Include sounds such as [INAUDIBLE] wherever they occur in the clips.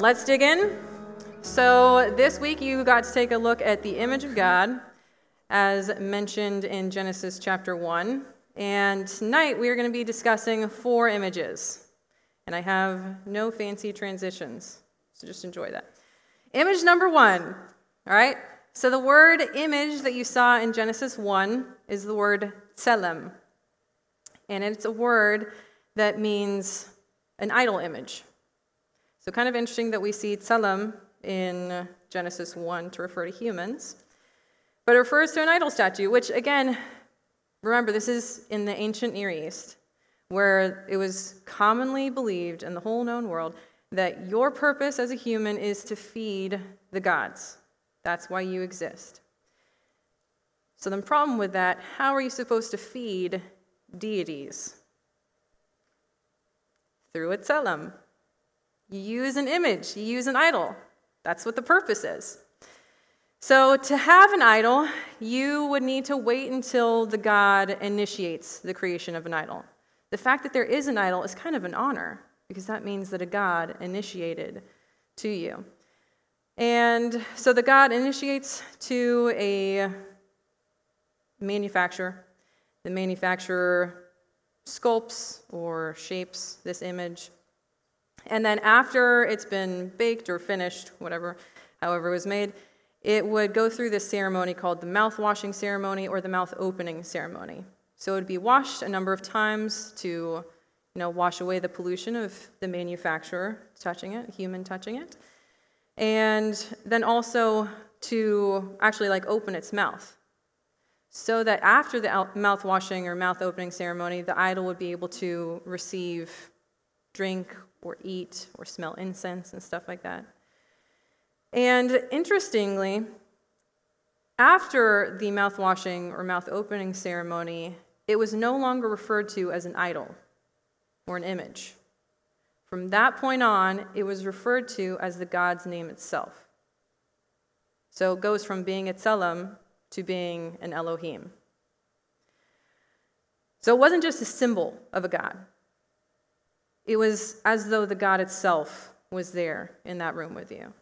let's dig in. So, this week you got to take a look at the image of God as mentioned in Genesis chapter 1. And tonight we are going to be discussing four images. And I have no fancy transitions, so just enjoy that. Image number one, all right? So the word image that you saw in Genesis 1 is the word tselem. And it's a word that means an idol image. So, kind of interesting that we see tselem in Genesis 1 to refer to humans, but it refers to an idol statue, which, again, remember, this is in the ancient Near East, where it was commonly believed in the whole known world that your purpose as a human is to feed the gods. That's why you exist. So, the problem with that, how are you supposed to feed deities? Through a tselem. You use an image, you use an idol. That's what the purpose is. So, to have an idol, you would need to wait until the god initiates the creation of an idol. The fact that there is an idol is kind of an honor because that means that a god initiated to you. And so the god initiates to a manufacturer. The manufacturer sculpts or shapes this image and then after it's been baked or finished, whatever, however it was made, it would go through this ceremony called the mouth washing ceremony or the mouth opening ceremony. So it would be washed a number of times to, you know, wash away the pollution of the manufacturer touching it, human touching it. And then also to actually like open its mouth. So that after the mouth washing or mouth opening ceremony, the idol would be able to receive drink or eat or smell incense and stuff like that. And interestingly, after the mouth washing or mouth opening ceremony, it was no longer referred to as an idol or an image. From that point on, it was referred to as the God's name itself. So it goes from being a tselem to being an Elohim. So it wasn't just a symbol of a God, it was as though the God itself was there in that room with you.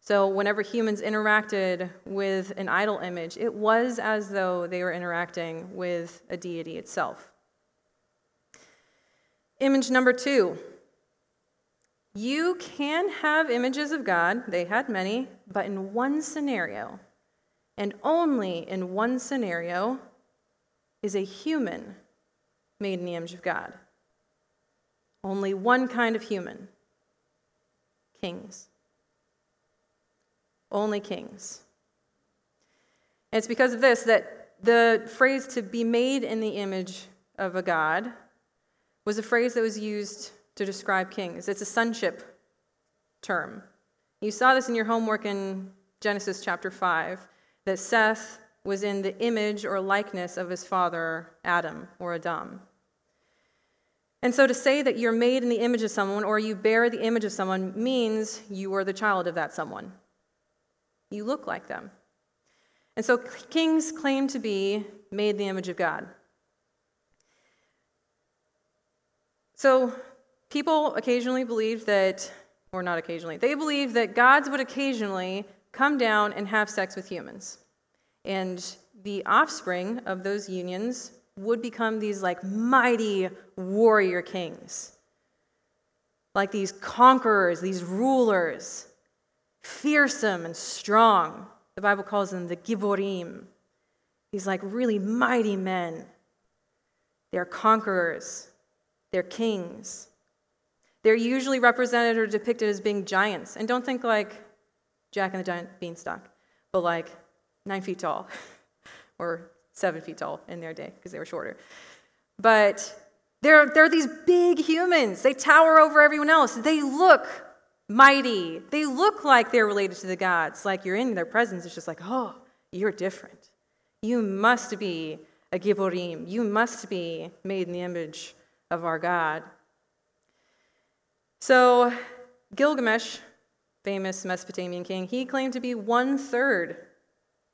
So, whenever humans interacted with an idol image, it was as though they were interacting with a deity itself. Image number two. You can have images of God, they had many, but in one scenario, and only in one scenario, is a human made in the image of God. Only one kind of human kings. Only kings. And it's because of this that the phrase to be made in the image of a god was a phrase that was used to describe kings. It's a sonship term. You saw this in your homework in Genesis chapter 5 that Seth was in the image or likeness of his father Adam or Adam. And so to say that you're made in the image of someone or you bear the image of someone means you are the child of that someone. You look like them. And so kings claim to be made in the image of God. So people occasionally believe that, or not occasionally, they believe that gods would occasionally come down and have sex with humans. And the offspring of those unions would become these like mighty warrior kings. Like these conquerors, these rulers, fearsome and strong. The Bible calls them the Giborim. These like really mighty men. They're conquerors, they're kings. They're usually represented or depicted as being giants. And don't think like Jack and the Giant Beanstalk, but like nine feet tall [LAUGHS] or seven feet tall in their day because they were shorter. But they're, they're these big humans. They tower over everyone else. They look mighty. They look like they're related to the gods. Like you're in their presence, it's just like, oh, you're different. You must be a Giborim. You must be made in the image of our God. So, Gilgamesh, famous Mesopotamian king, he claimed to be one third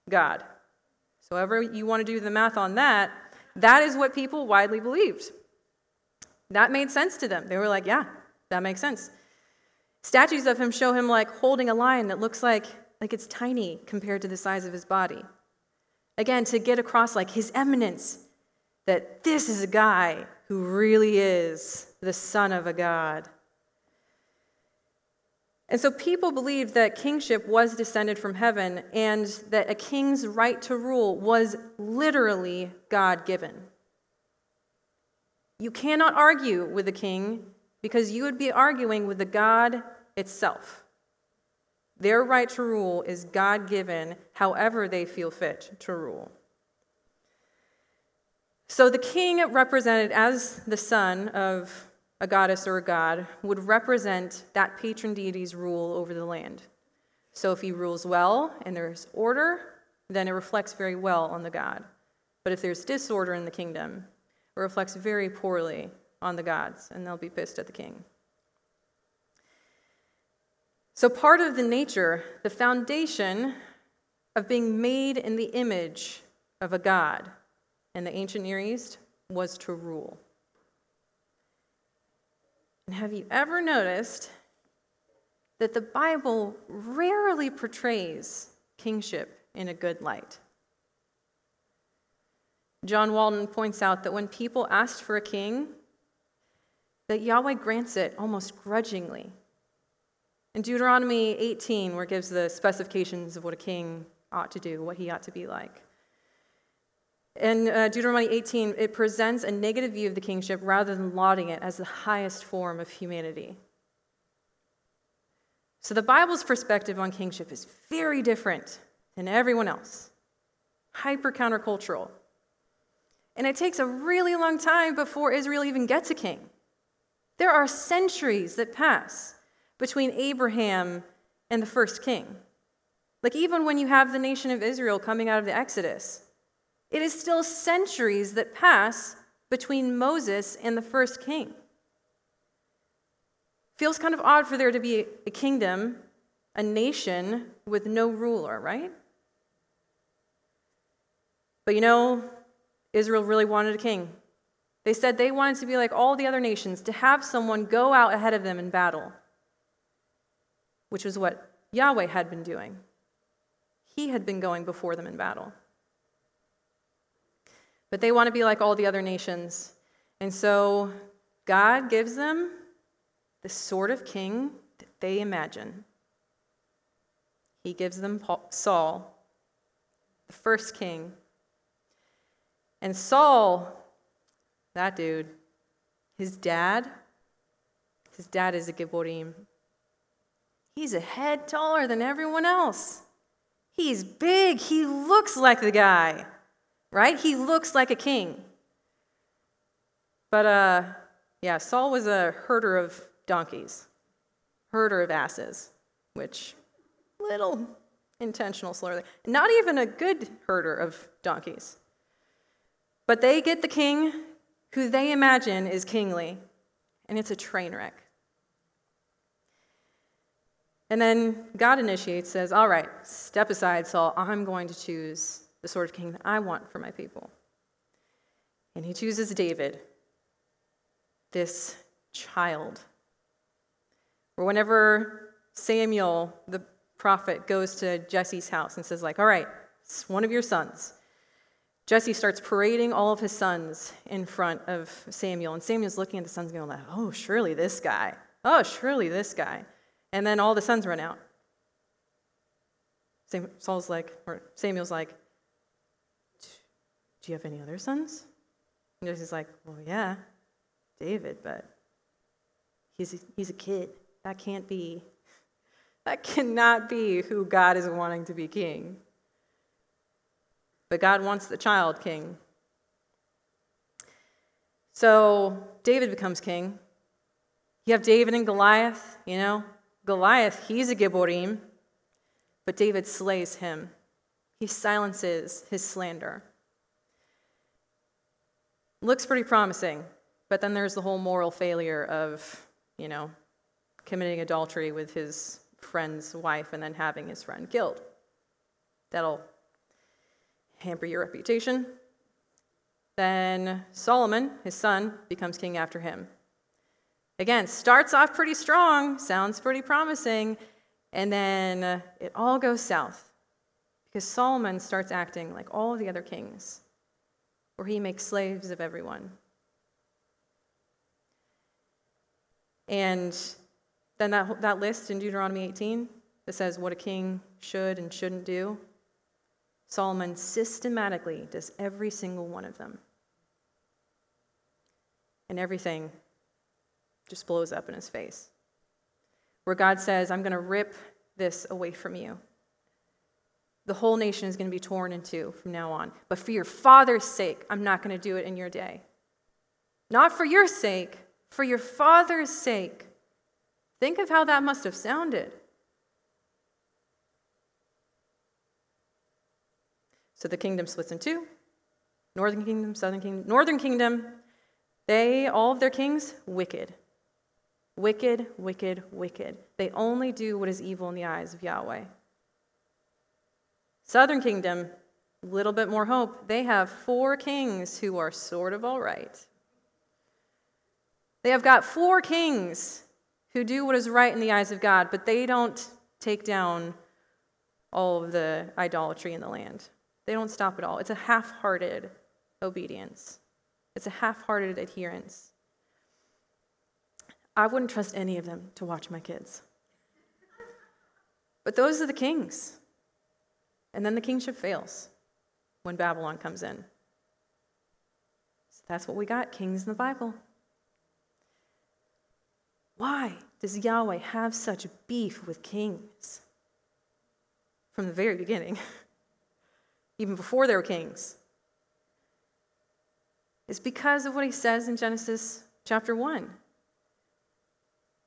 God. So, however you want to do the math on that, that is what people widely believed. That made sense to them. They were like, yeah, that makes sense. Statues of him show him like holding a lion that looks like, like it's tiny compared to the size of his body. Again, to get across like his eminence, that this is a guy who really is the son of a god. And so people believed that kingship was descended from heaven and that a king's right to rule was literally God given. You cannot argue with the king because you would be arguing with the God itself. Their right to rule is God given, however they feel fit to rule. So the king, represented as the son of a goddess or a god, would represent that patron deity's rule over the land. So if he rules well and there's order, then it reflects very well on the god. But if there's disorder in the kingdom, it reflects very poorly on the gods, and they'll be pissed at the king. So, part of the nature, the foundation of being made in the image of a god in the ancient Near East was to rule. And have you ever noticed that the Bible rarely portrays kingship in a good light? John Walton points out that when people ask for a king, that Yahweh grants it almost grudgingly. In Deuteronomy 18, where it gives the specifications of what a king ought to do, what he ought to be like. In uh, Deuteronomy 18, it presents a negative view of the kingship rather than lauding it as the highest form of humanity. So the Bible's perspective on kingship is very different than everyone else, hyper countercultural. And it takes a really long time before Israel even gets a king. There are centuries that pass between Abraham and the first king. Like, even when you have the nation of Israel coming out of the Exodus, it is still centuries that pass between Moses and the first king. Feels kind of odd for there to be a kingdom, a nation with no ruler, right? But you know, Israel really wanted a king. They said they wanted to be like all the other nations, to have someone go out ahead of them in battle, which was what Yahweh had been doing. He had been going before them in battle. But they want to be like all the other nations. And so God gives them the sort of king that they imagine. He gives them Saul, the first king. And Saul, that dude, his dad, his dad is a Gibborim. He's a head taller than everyone else. He's big. He looks like the guy right? He looks like a king. But uh, yeah, Saul was a herder of donkeys, herder of asses, which little intentional slur. Not even a good herder of donkeys. But they get the king who they imagine is kingly, and it's a train wreck. And then God initiates, says, All right, step aside, Saul. I'm going to choose the sort of king that I want for my people. And he chooses David, this child. Or whenever Samuel, the prophet, goes to Jesse's house and says, like, all right, it's one of your sons. Jesse starts parading all of his sons in front of Samuel, and Samuel's looking at the sons going like, oh, surely this guy. Oh, surely this guy. And then all the sons run out. Saul's like, or Samuel's like, do you have any other sons? And Jesse's like, Well, yeah, David, but he's a, he's a kid. That can't be. That cannot be who God is wanting to be king. But God wants the child king. So David becomes king. You have David and Goliath, you know. Goliath, he's a Gibborim, but David slays him. He silences his slander. Looks pretty promising, but then there's the whole moral failure of, you know, committing adultery with his friend's wife and then having his friend killed. That'll hamper your reputation. Then Solomon, his son, becomes king after him. Again, starts off pretty strong, sounds pretty promising, and then it all goes south because Solomon starts acting like all the other kings, where he makes slaves of everyone. And then that, that list in Deuteronomy 18 that says what a king should and shouldn't do, Solomon systematically does every single one of them. And everything just blows up in his face. Where God says, I'm going to rip this away from you. The whole nation is going to be torn in two from now on. But for your father's sake, I'm not going to do it in your day. Not for your sake, for your father's sake. Think of how that must have sounded. So the kingdom splits in two northern kingdom, southern kingdom. Northern kingdom, they, all of their kings, wicked. Wicked, wicked, wicked. They only do what is evil in the eyes of Yahweh. Southern kingdom, a little bit more hope. They have four kings who are sort of all right. They have got four kings who do what is right in the eyes of God, but they don't take down all of the idolatry in the land. They don't stop at all. It's a half hearted obedience, it's a half hearted adherence. I wouldn't trust any of them to watch my kids. But those are the kings. And then the kingship fails when Babylon comes in. So that's what we got kings in the Bible. Why does Yahweh have such beef with kings? From the very beginning, [LAUGHS] even before they were kings. It's because of what he says in Genesis chapter 1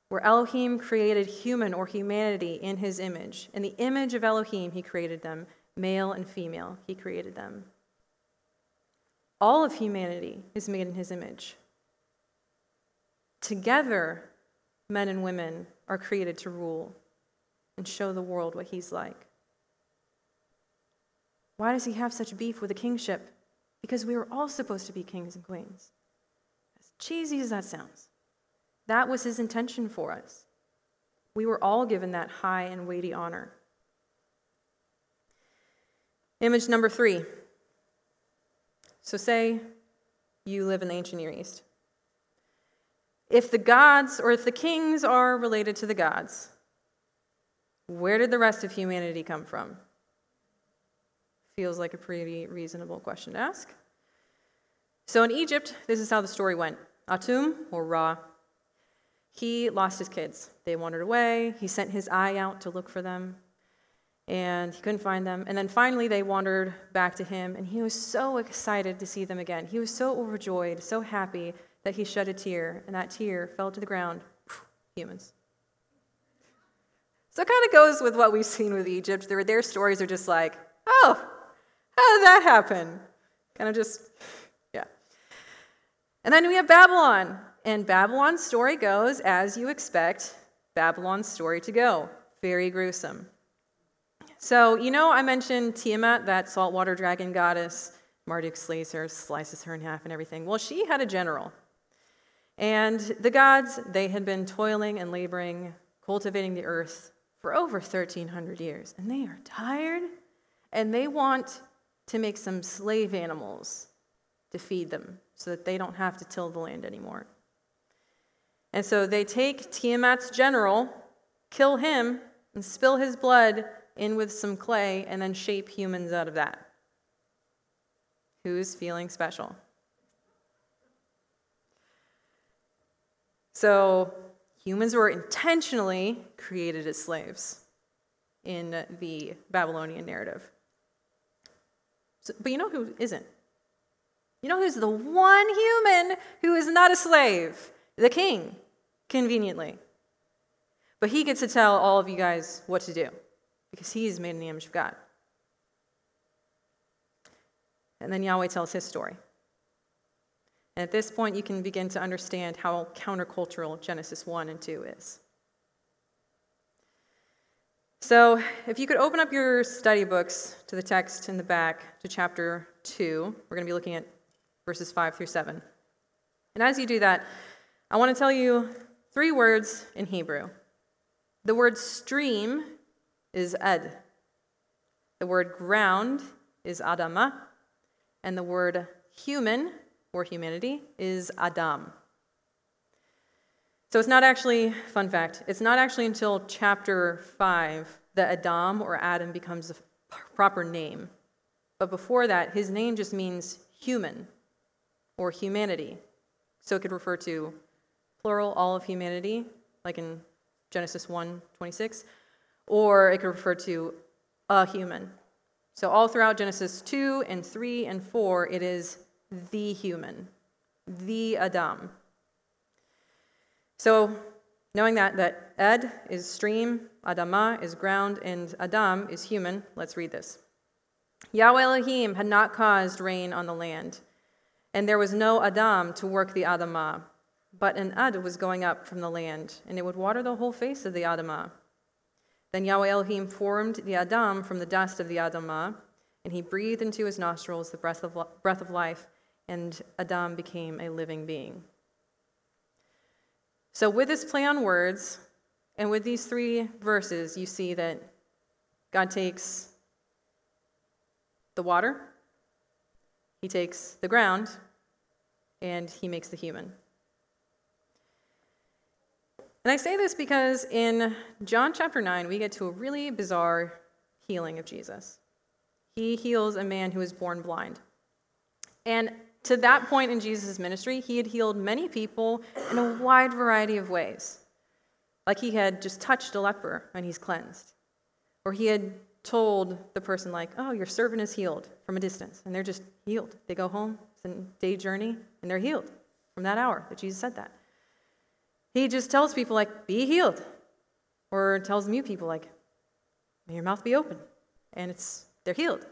where Elohim created human or humanity in his image. In the image of Elohim, he created them, male and female, he created them. All of humanity is made in his image. Together, men and women are created to rule and show the world what he's like. Why does he have such beef with the kingship? Because we were all supposed to be kings and queens. As cheesy as that sounds. That was his intention for us. We were all given that high and weighty honor. Image number three. So, say you live in the ancient Near East. If the gods or if the kings are related to the gods, where did the rest of humanity come from? Feels like a pretty reasonable question to ask. So, in Egypt, this is how the story went Atum, or Ra, he lost his kids. They wandered away. He sent his eye out to look for them, and he couldn't find them. And then finally, they wandered back to him, and he was so excited to see them again. He was so overjoyed, so happy that he shed a tear, and that tear fell to the ground. Humans. So it kind of goes with what we've seen with Egypt. Their, their stories are just like, oh, how did that happen? Kind of just, yeah. And then we have Babylon. And Babylon's story goes as you expect Babylon's story to go very gruesome. So, you know, I mentioned Tiamat, that saltwater dragon goddess. Marduk slays her, slices her in half, and everything. Well, she had a general. And the gods, they had been toiling and laboring, cultivating the earth for over 1,300 years. And they are tired, and they want to make some slave animals to feed them so that they don't have to till the land anymore. And so they take Tiamat's general, kill him, and spill his blood in with some clay, and then shape humans out of that. Who's feeling special? So humans were intentionally created as slaves in the Babylonian narrative. So, but you know who isn't? You know who's the one human who is not a slave? the king, conveniently. But he gets to tell all of you guys what to do because he's made in the image of God. And then Yahweh tells his story. And at this point, you can begin to understand how countercultural Genesis 1 and 2 is. So, if you could open up your study books to the text in the back to chapter 2, we're going to be looking at verses 5 through 7. And as you do that, I want to tell you three words in Hebrew. The word stream is ed. The word ground is adama. And the word human, or humanity, is adam. So it's not actually, fun fact, it's not actually until chapter 5 that Adam or Adam becomes a proper name. But before that, his name just means human or humanity. So it could refer to plural, all of humanity, like in Genesis 1 26, or it could refer to a human. So all throughout Genesis 2 and 3 and 4, it is the human, the Adam. So, knowing that, that Ed is stream, Adama is ground, and Adam is human, let's read this. Yahweh Elohim had not caused rain on the land, and there was no Adam to work the Adamah, but an Ad was going up from the land, and it would water the whole face of the Adamah. Then Yahweh Elohim formed the Adam from the dust of the Adamah, and he breathed into his nostrils the breath of, breath of life, and Adam became a living being. So, with this play on words, and with these three verses, you see that God takes the water, He takes the ground, and He makes the human. And I say this because in John chapter 9, we get to a really bizarre healing of Jesus. He heals a man who was born blind. And to that point in Jesus' ministry, he had healed many people in a wide variety of ways. Like he had just touched a leper and he's cleansed. Or he had told the person, like, oh, your servant is healed from a distance. And they're just healed. They go home, it's a day journey, and they're healed from that hour that Jesus said that. He just tells people, like, be healed. Or tells mute people, like, may your mouth be open. And it's they're healed.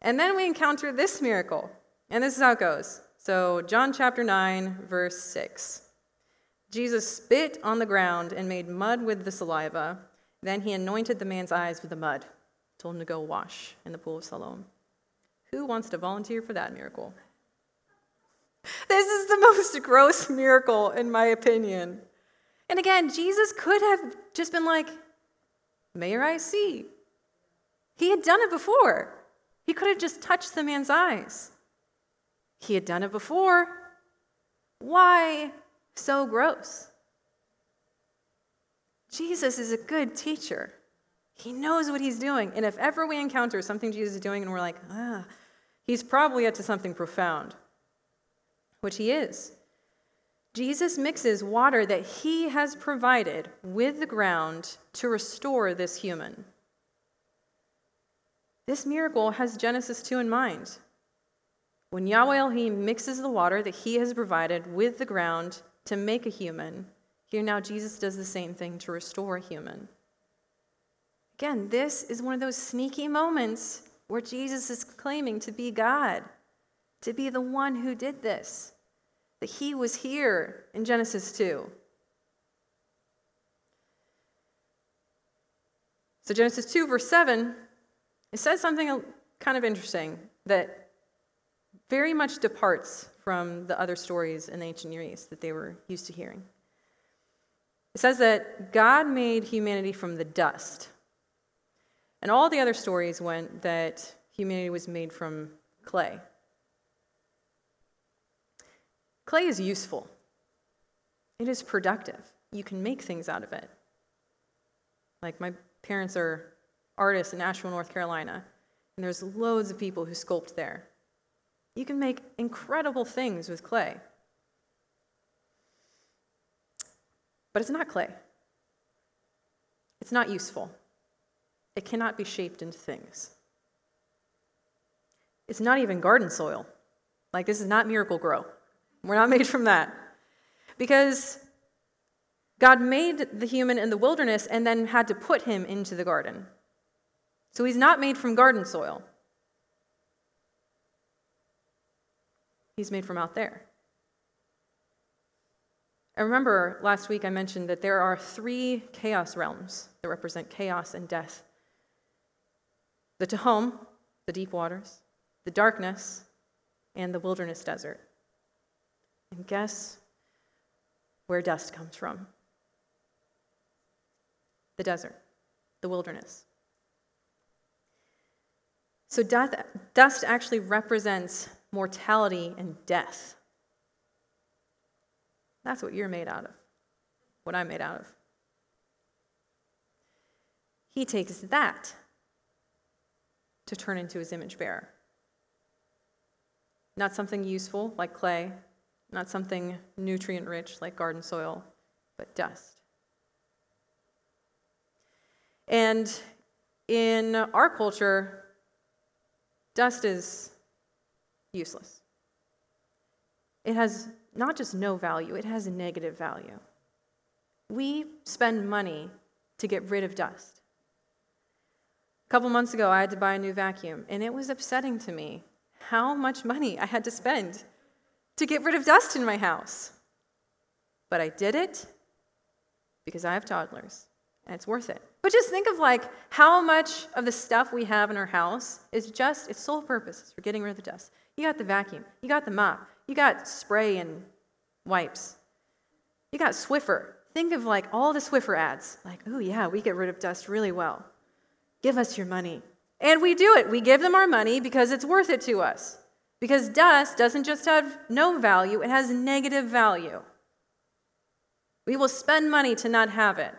And then we encounter this miracle and this is how it goes. So, John chapter 9, verse 6. Jesus spit on the ground and made mud with the saliva. Then he anointed the man's eyes with the mud, told him to go wash in the pool of Siloam. Who wants to volunteer for that miracle? This is the most [LAUGHS] gross miracle, in my opinion. And again, Jesus could have just been like, May your eyes see. He had done it before. He could have just touched the man's eyes. He had done it before. Why so gross? Jesus is a good teacher. He knows what he's doing. And if ever we encounter something Jesus is doing and we're like, ah, he's probably up to something profound, which he is. Jesus mixes water that he has provided with the ground to restore this human. This miracle has Genesis 2 in mind. When Yahweh Elohim mixes the water that he has provided with the ground to make a human, here now Jesus does the same thing to restore a human. Again, this is one of those sneaky moments where Jesus is claiming to be God, to be the one who did this, that he was here in Genesis 2. So, Genesis 2, verse 7, it says something kind of interesting that very much departs from the other stories in the ancient Near East that they were used to hearing. It says that God made humanity from the dust. And all the other stories went that humanity was made from clay. Clay is useful, it is productive. You can make things out of it. Like my parents are artists in Asheville, North Carolina, and there's loads of people who sculpt there. You can make incredible things with clay. But it's not clay. It's not useful. It cannot be shaped into things. It's not even garden soil. Like, this is not Miracle-Gro. We're not made from that. Because God made the human in the wilderness and then had to put him into the garden. So he's not made from garden soil. He's made from out there. I remember last week I mentioned that there are three chaos realms that represent chaos and death the Tehom, the deep waters, the darkness, and the wilderness desert. And guess where dust comes from the desert, the wilderness. So, death, dust actually represents mortality and death. That's what you're made out of, what I'm made out of. He takes that to turn into his image bearer. Not something useful like clay, not something nutrient rich like garden soil, but dust. And in our culture, Dust is useless. It has not just no value, it has a negative value. We spend money to get rid of dust. A couple months ago, I had to buy a new vacuum, and it was upsetting to me how much money I had to spend to get rid of dust in my house. But I did it because I have toddlers, and it's worth it. But just think of like how much of the stuff we have in our house is just its sole purpose is for getting rid of the dust. You got the vacuum, you got the mop, you got spray and wipes, you got Swiffer. Think of like all the Swiffer ads. Like, oh yeah, we get rid of dust really well. Give us your money. And we do it. We give them our money because it's worth it to us. Because dust doesn't just have no value, it has negative value. We will spend money to not have it.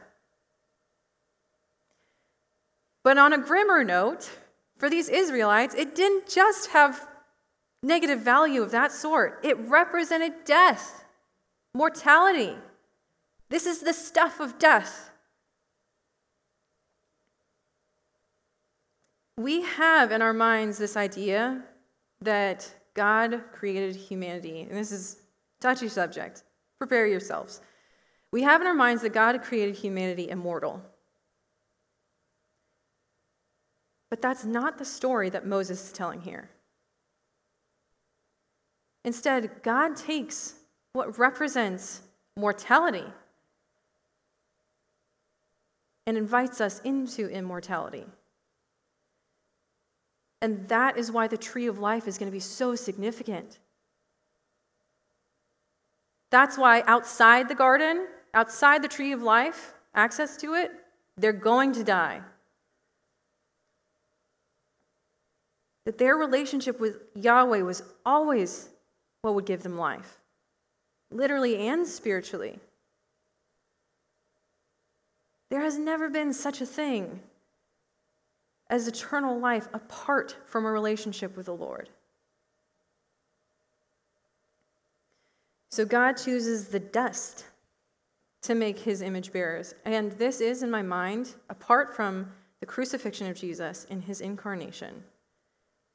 But on a grimmer note, for these Israelites, it didn't just have negative value of that sort, it represented death, mortality. This is the stuff of death. We have in our minds this idea that God created humanity, and this is touchy subject. Prepare yourselves. We have in our minds that God created humanity immortal. But that's not the story that Moses is telling here. Instead, God takes what represents mortality and invites us into immortality. And that is why the tree of life is going to be so significant. That's why outside the garden, outside the tree of life, access to it, they're going to die. that their relationship with Yahweh was always what would give them life, literally and spiritually. There has never been such a thing as eternal life apart from a relationship with the Lord. So God chooses the dust to make his image bearers. And this is, in my mind, apart from the crucifixion of Jesus in his incarnation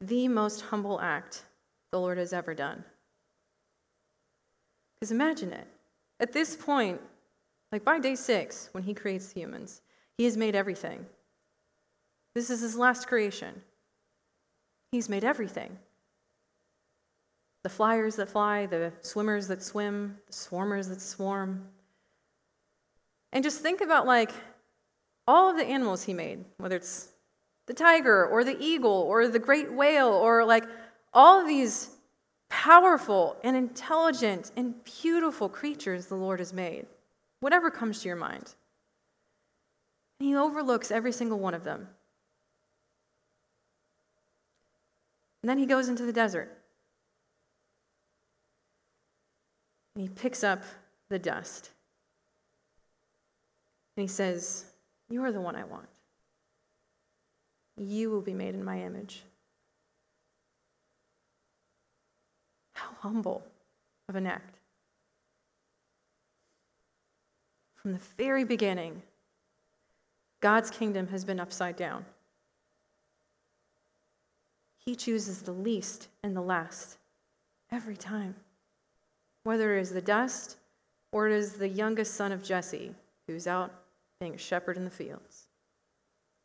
the most humble act the Lord has ever done. Because imagine it. At this point, like by day six, when he creates humans, he has made everything. This is his last creation. He's made everything the flyers that fly, the swimmers that swim, the swarmers that swarm. And just think about like all of the animals he made, whether it's the tiger or the eagle or the great whale or like all of these powerful and intelligent and beautiful creatures the Lord has made, whatever comes to your mind. And he overlooks every single one of them. And then he goes into the desert. And he picks up the dust. And he says, You are the one I want. You will be made in my image. How humble of an act. From the very beginning, God's kingdom has been upside down. He chooses the least and the last every time. Whether it is the dust or it is the youngest son of Jesse who's out being a shepherd in the fields.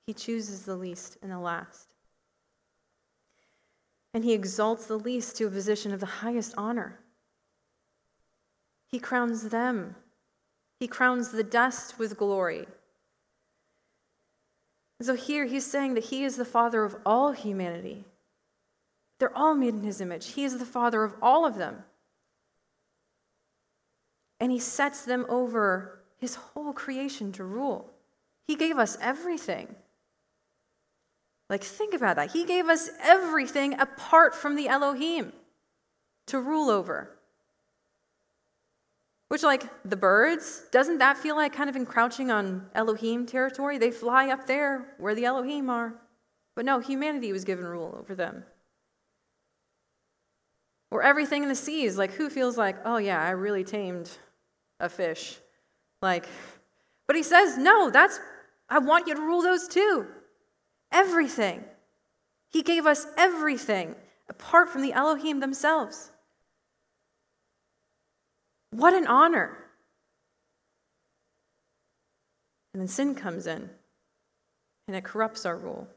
He chooses the least and the last. And he exalts the least to a position of the highest honor. He crowns them. He crowns the dust with glory. So here he's saying that he is the father of all humanity. They're all made in his image. He is the father of all of them. and he sets them over his whole creation to rule. He gave us everything. Like, think about that. He gave us everything apart from the Elohim to rule over. Which, like the birds, doesn't that feel like kind of encroaching on Elohim territory? They fly up there where the Elohim are. But no, humanity was given rule over them. Or everything in the seas, like who feels like, oh yeah, I really tamed a fish? Like, but he says, no, that's, I want you to rule those too. Everything. He gave us everything apart from the Elohim themselves. What an honor. And then sin comes in and it corrupts our rule.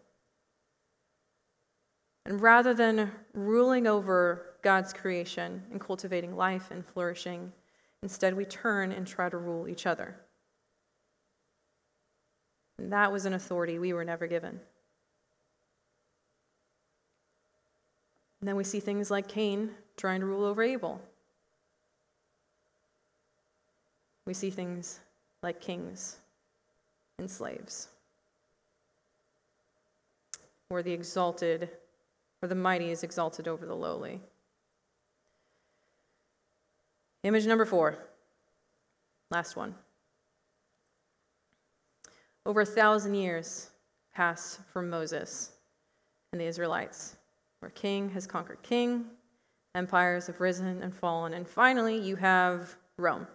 And rather than ruling over God's creation and cultivating life and flourishing, instead we turn and try to rule each other. And that was an authority we were never given. And then we see things like Cain trying to rule over Abel. We see things like kings and slaves, where the exalted or the mighty is exalted over the lowly. Image number four, last one. Over a thousand years pass from Moses and the Israelites, where king has conquered king, empires have risen and fallen, and finally you have Rome.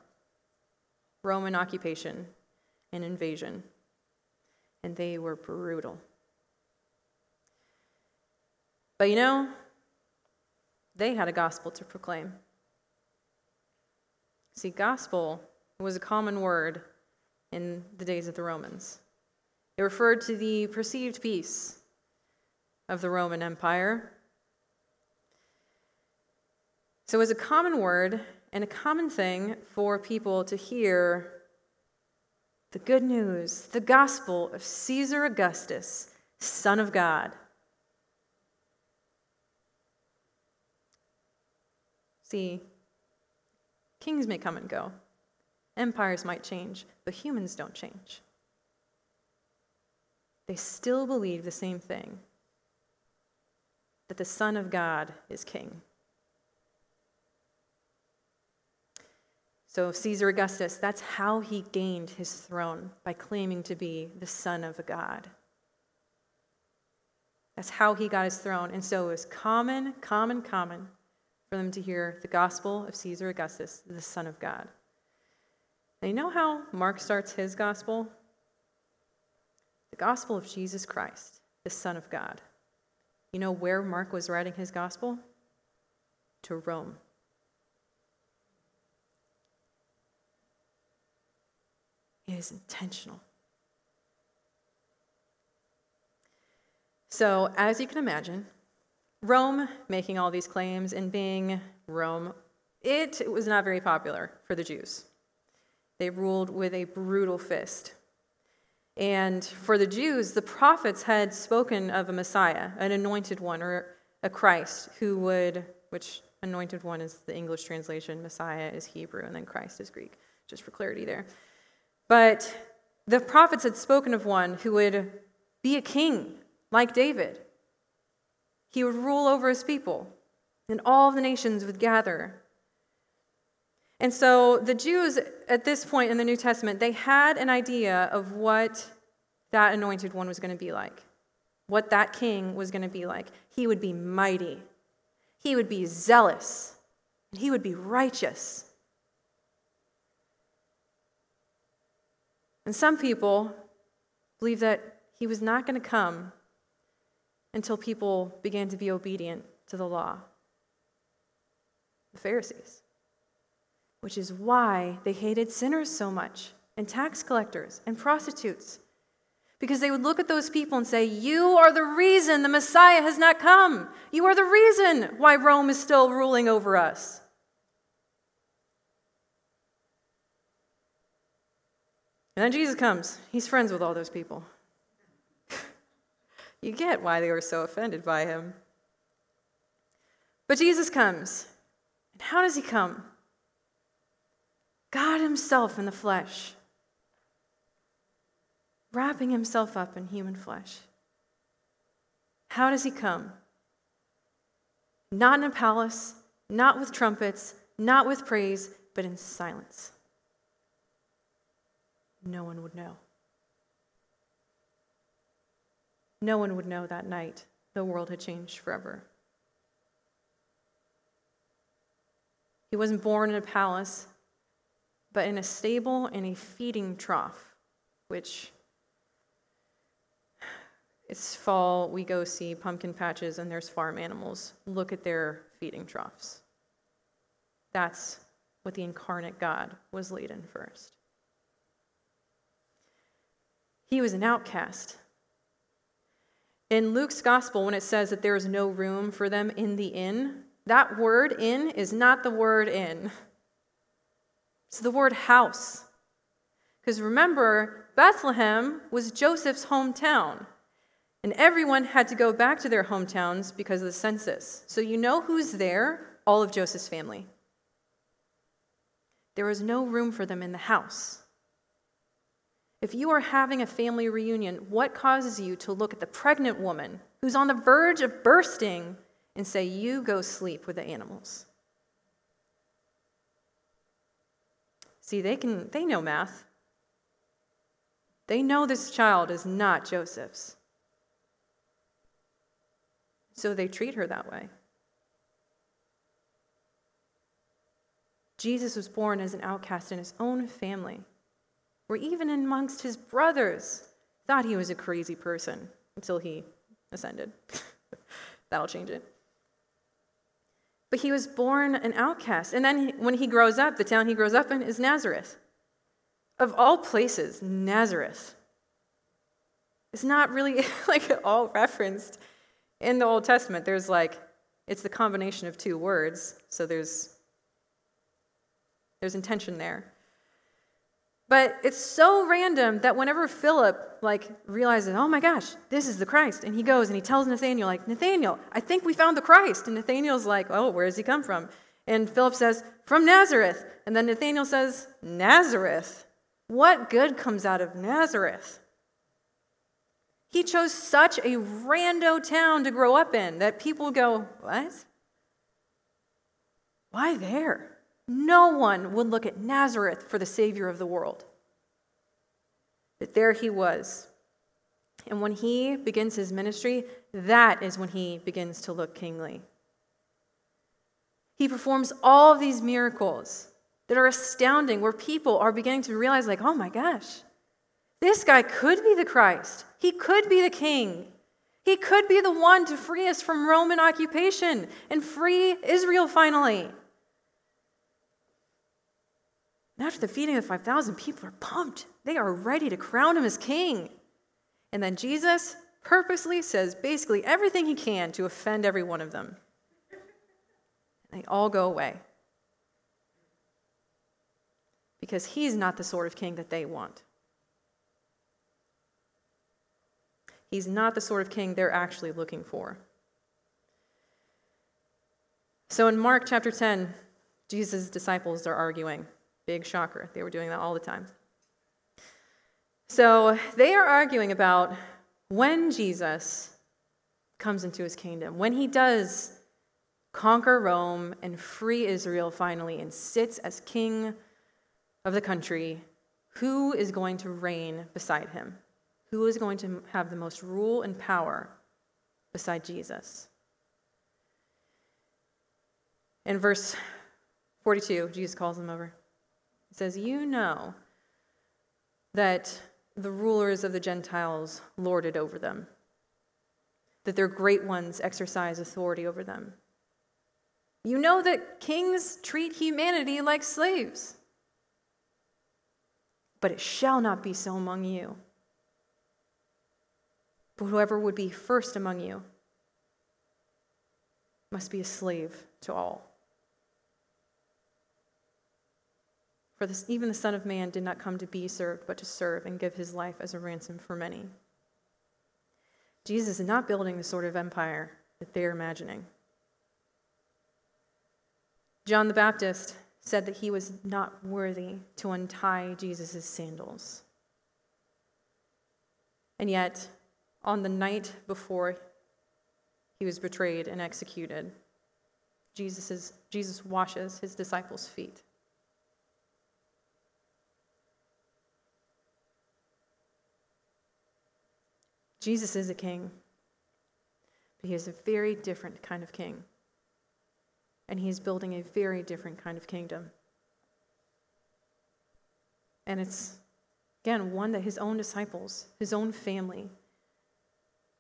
Roman occupation and invasion. And they were brutal. But you know, they had a gospel to proclaim. See, gospel was a common word in the days of the Romans. It referred to the perceived peace of the Roman Empire. So it was a common word and a common thing for people to hear the good news, the gospel of Caesar Augustus, Son of God. See, kings may come and go, empires might change, but humans don't change. They still believe the same thing that the Son of God is king. So, Caesar Augustus, that's how he gained his throne, by claiming to be the son of god. That's how he got his throne. And so it was common, common, common for them to hear the gospel of Caesar Augustus, the son of God. And you know how Mark starts his gospel? The gospel of Jesus Christ, the Son of God. You know where Mark was writing his gospel? To Rome. It is intentional. So, as you can imagine, Rome making all these claims and being Rome, it was not very popular for the Jews. They ruled with a brutal fist. And for the Jews, the prophets had spoken of a Messiah, an anointed one, or a Christ who would, which anointed one is the English translation, Messiah is Hebrew, and then Christ is Greek, just for clarity there. But the prophets had spoken of one who would be a king like David. He would rule over his people, and all the nations would gather. And so the Jews at this point in the New Testament, they had an idea of what that anointed one was going to be like, what that king was going to be like. He would be mighty, he would be zealous, and he would be righteous. And some people believe that he was not going to come until people began to be obedient to the law. The Pharisees. Which is why they hated sinners so much, and tax collectors, and prostitutes. Because they would look at those people and say, You are the reason the Messiah has not come. You are the reason why Rome is still ruling over us. And then Jesus comes. He's friends with all those people. You get why they were so offended by him. But Jesus comes. And how does he come? God Himself in the flesh, wrapping Himself up in human flesh. How does He come? Not in a palace, not with trumpets, not with praise, but in silence. No one would know. No one would know that night the world had changed forever. He wasn't born in a palace, but in a stable and a feeding trough, which it's fall, we go see pumpkin patches and there's farm animals. Look at their feeding troughs. That's what the incarnate God was laid in first. He was an outcast. In Luke's gospel, when it says that there is no room for them in the inn, that word inn is not the word inn. It's the word house. Because remember, Bethlehem was Joseph's hometown. And everyone had to go back to their hometowns because of the census. So you know who's there? All of Joseph's family. There was no room for them in the house. If you are having a family reunion, what causes you to look at the pregnant woman who's on the verge of bursting and say, You go sleep with the animals? See, they can they know math. They know this child is not Joseph's. So they treat her that way. Jesus was born as an outcast in his own family, where even amongst his brothers thought he was a crazy person until he ascended. [LAUGHS] That'll change it. But he was born an outcast. And then when he grows up, the town he grows up in is Nazareth. Of all places, Nazareth. It's not really [LAUGHS] like at all referenced in the Old Testament, there's like, it's the combination of two words, so there's there's intention there. But it's so random that whenever Philip like realizes, oh my gosh, this is the Christ, and he goes and he tells Nathaniel, like, Nathaniel, I think we found the Christ. And Nathaniel's like, oh, where does he come from? And Philip says, from Nazareth. And then Nathaniel says, Nazareth? What good comes out of Nazareth? He chose such a rando town to grow up in that people go, What? Why there? No one would look at Nazareth for the Savior of the world. But there he was. And when he begins his ministry, that is when he begins to look kingly. He performs all of these miracles that are astounding, where people are beginning to realize, like, oh my gosh, this guy could be the Christ. He could be the king. He could be the one to free us from Roman occupation and free Israel finally. And after the feeding of the 5,000, people are pumped. They are ready to crown him as king. And then Jesus purposely says basically everything he can to offend every one of them. And they all go away. Because he's not the sort of king that they want. He's not the sort of king they're actually looking for. So in Mark chapter 10, Jesus' disciples are arguing. Big shocker. They were doing that all the time. So they are arguing about when Jesus comes into his kingdom, when he does conquer Rome and free Israel finally and sits as king of the country, who is going to reign beside him? Who is going to have the most rule and power beside Jesus? In verse 42, Jesus calls them over. He says, You know that the rulers of the Gentiles lord it over them, that their great ones exercise authority over them. You know that kings treat humanity like slaves. But it shall not be so among you. But whoever would be first among you must be a slave to all. For this, even the Son of Man did not come to be served, but to serve and give his life as a ransom for many. Jesus is not building the sort of empire that they're imagining. John the Baptist said that he was not worthy to untie Jesus' sandals. And yet, on the night before he was betrayed and executed, Jesus, Jesus washes his disciples' feet. Jesus is a king, but he is a very different kind of king. And he is building a very different kind of kingdom. And it's, again, one that his own disciples, his own family,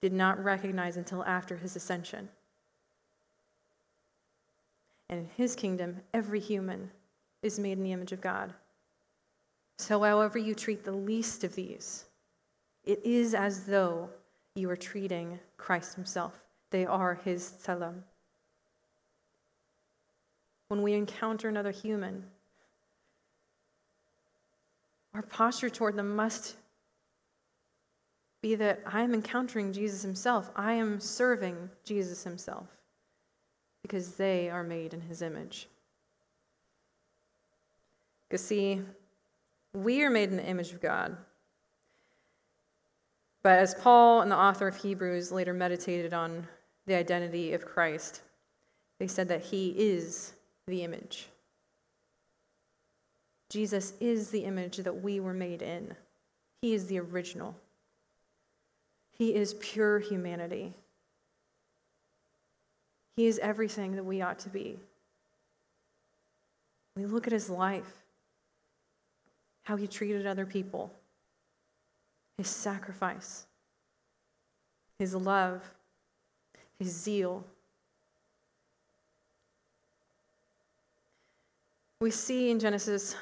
did not recognize until after his ascension. And in his kingdom, every human is made in the image of God. So, however you treat the least of these, it is as though you are treating Christ himself. They are his tselem. When we encounter another human, our posture toward them must be that I am encountering Jesus himself. I am serving Jesus himself because they are made in his image. Because, see, we are made in the image of God. But as Paul and the author of Hebrews later meditated on the identity of Christ, they said that he is the image. Jesus is the image that we were made in, he is the original. He is pure humanity. He is everything that we ought to be. We look at his life, how he treated other people, his sacrifice, his love, his zeal. We see in Genesis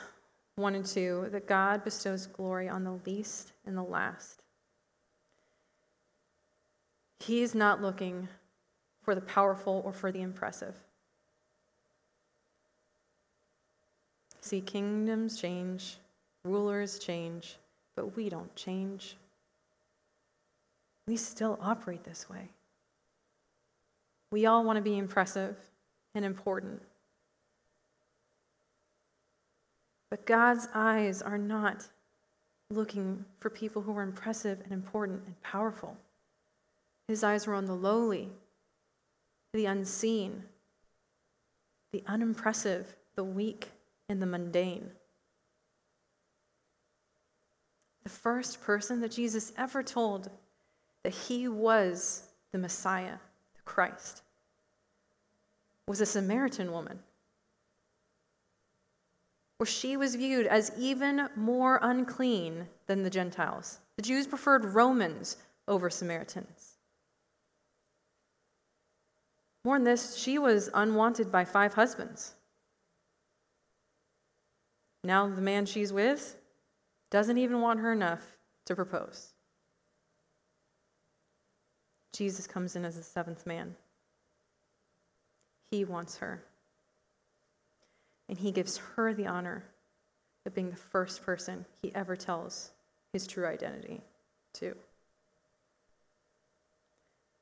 1 and 2 that God bestows glory on the least and the last. He is not looking for the powerful or for the impressive. See, kingdoms change, rulers change, but we don't change. We still operate this way. We all want to be impressive and important. But God's eyes are not looking for people who are impressive and important and powerful. His eyes are on the lowly, the unseen, the unimpressive, the weak, and the mundane the first person that Jesus ever told that he was the Messiah, the Christ, was a Samaritan woman, where she was viewed as even more unclean than the Gentiles. The Jews preferred Romans over Samaritans. More than this, she was unwanted by five husbands. Now, the man she's with doesn't even want her enough to propose. Jesus comes in as the seventh man. He wants her. And he gives her the honor of being the first person he ever tells his true identity to.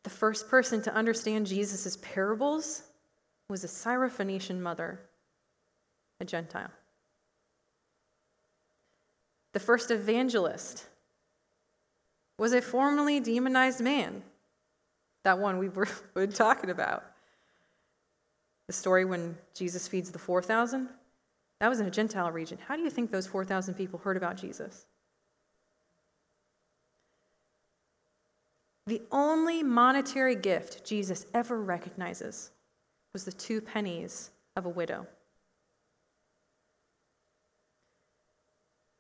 The first person to understand Jesus' parables was a Syrophoenician mother, a Gentile the first evangelist, was a formerly demonized man. That one we were [LAUGHS] talking about. The story when Jesus feeds the 4,000, that was in a Gentile region. How do you think those 4,000 people heard about Jesus? The only monetary gift Jesus ever recognizes was the two pennies of a widow.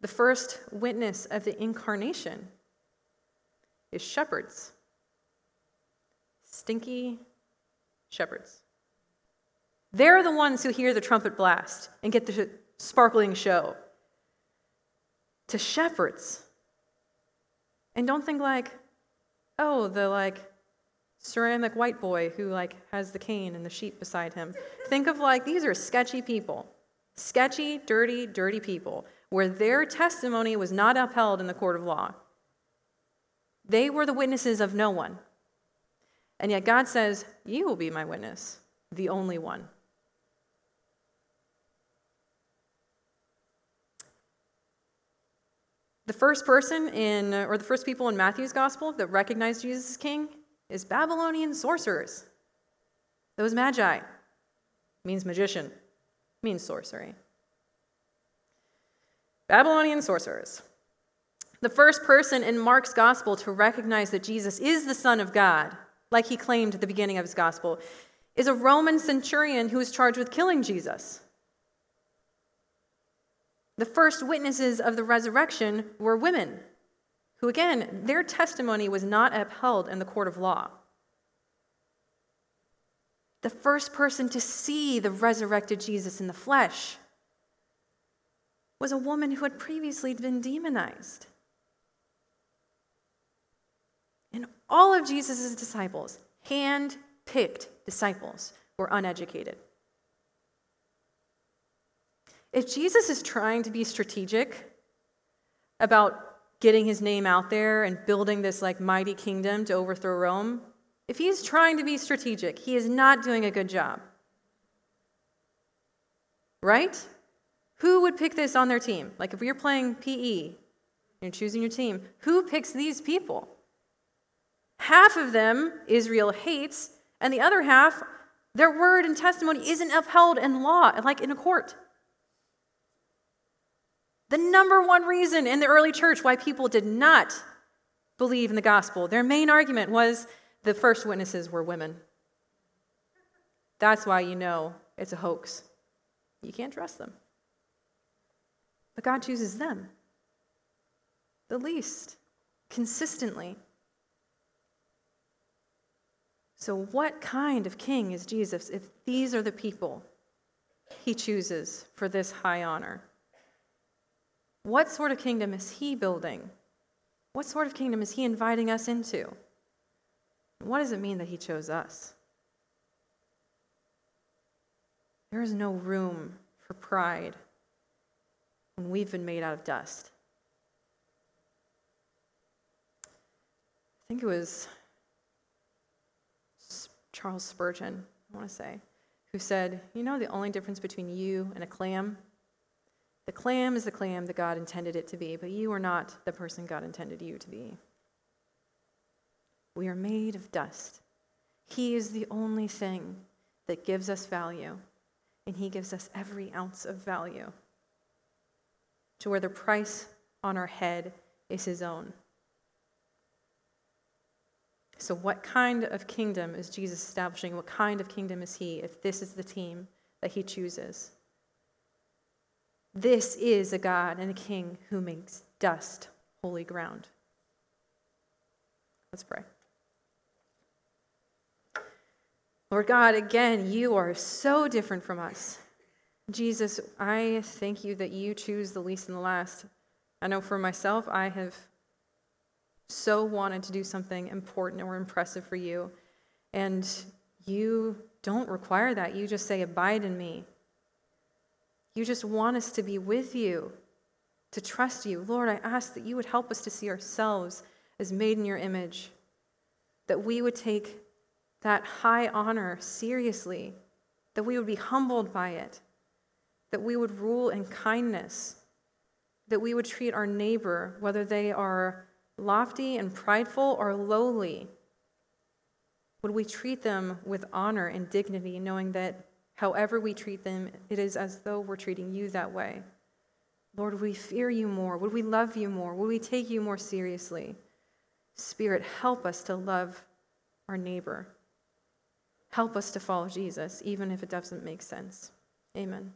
The first witness of the incarnation is shepherds. Stinky shepherds. They're the ones who hear the trumpet blast and get the sparkling show. To shepherds. And don't think like, oh, the like ceramic white boy who like has the cane and the sheep beside him. Think of like these are sketchy people. Sketchy, dirty, dirty people where their testimony was not upheld in the court of law. They were the witnesses of no one. And yet God says, You will be my witness, the only one. The first person in, or the first people in Matthew's gospel that recognize Jesus as king is Babylonian sorcerers. Those magi means magician, means sorcery. Babylonian sorcerers. The first person in Mark's gospel to recognize that Jesus is the Son of God, like he claimed at the beginning of his gospel, is a Roman centurion who was charged with killing Jesus. The first witnesses of the resurrection were women, who, again, their testimony was not upheld in the court of law. The first person to see the resurrected Jesus in the flesh was a woman who had previously been demonized. And all of Jesus' disciples, hand picked disciples, were uneducated. If Jesus is trying to be strategic about getting his name out there and building this like mighty kingdom to overthrow Rome, if he's trying to be strategic, he is not doing a good job. Right? Who would pick this on their team? Like if you're playing PE, you're choosing your team, who picks these people? Half of them Israel hates, and the other half, their word and testimony isn't upheld in law, like in a court. The number one reason in the early church why people did not believe in the gospel, their main argument was the first witnesses were women. That's why you know it's a hoax. You can't trust them. But God chooses them the least, consistently. So, what kind of king is Jesus if these are the people he chooses for this high honor? What sort of kingdom is he building? What sort of kingdom is he inviting us into? What does it mean that he chose us? There is no room for pride when we've been made out of dust. I think it was Charles Spurgeon, I want to say, who said, You know the only difference between you and a clam? The clam is the clam that God intended it to be, but you are not the person God intended you to be. We are made of dust. He is the only thing that gives us value, and He gives us every ounce of value to where the price on our head is His own. So, what kind of kingdom is Jesus establishing? What kind of kingdom is He if this is the team that He chooses? This is a God and a King who makes dust holy ground. Let's pray. Lord God, again, you are so different from us. Jesus, I thank you that you choose the least and the last. I know for myself, I have so wanted to do something important or impressive for you. And you don't require that. You just say, Abide in me. You just want us to be with you, to trust you. Lord, I ask that you would help us to see ourselves as made in your image, that we would take that high honor seriously, that we would be humbled by it, that we would rule in kindness, that we would treat our neighbor, whether they are lofty and prideful or lowly? Would we treat them with honor and dignity, knowing that however we treat them, it is as though we're treating you that way? Lord, we fear you more? Would we love you more? Would we take you more seriously? Spirit, help us to love our neighbor. Help us to follow Jesus, even if it doesn't make sense. Amen.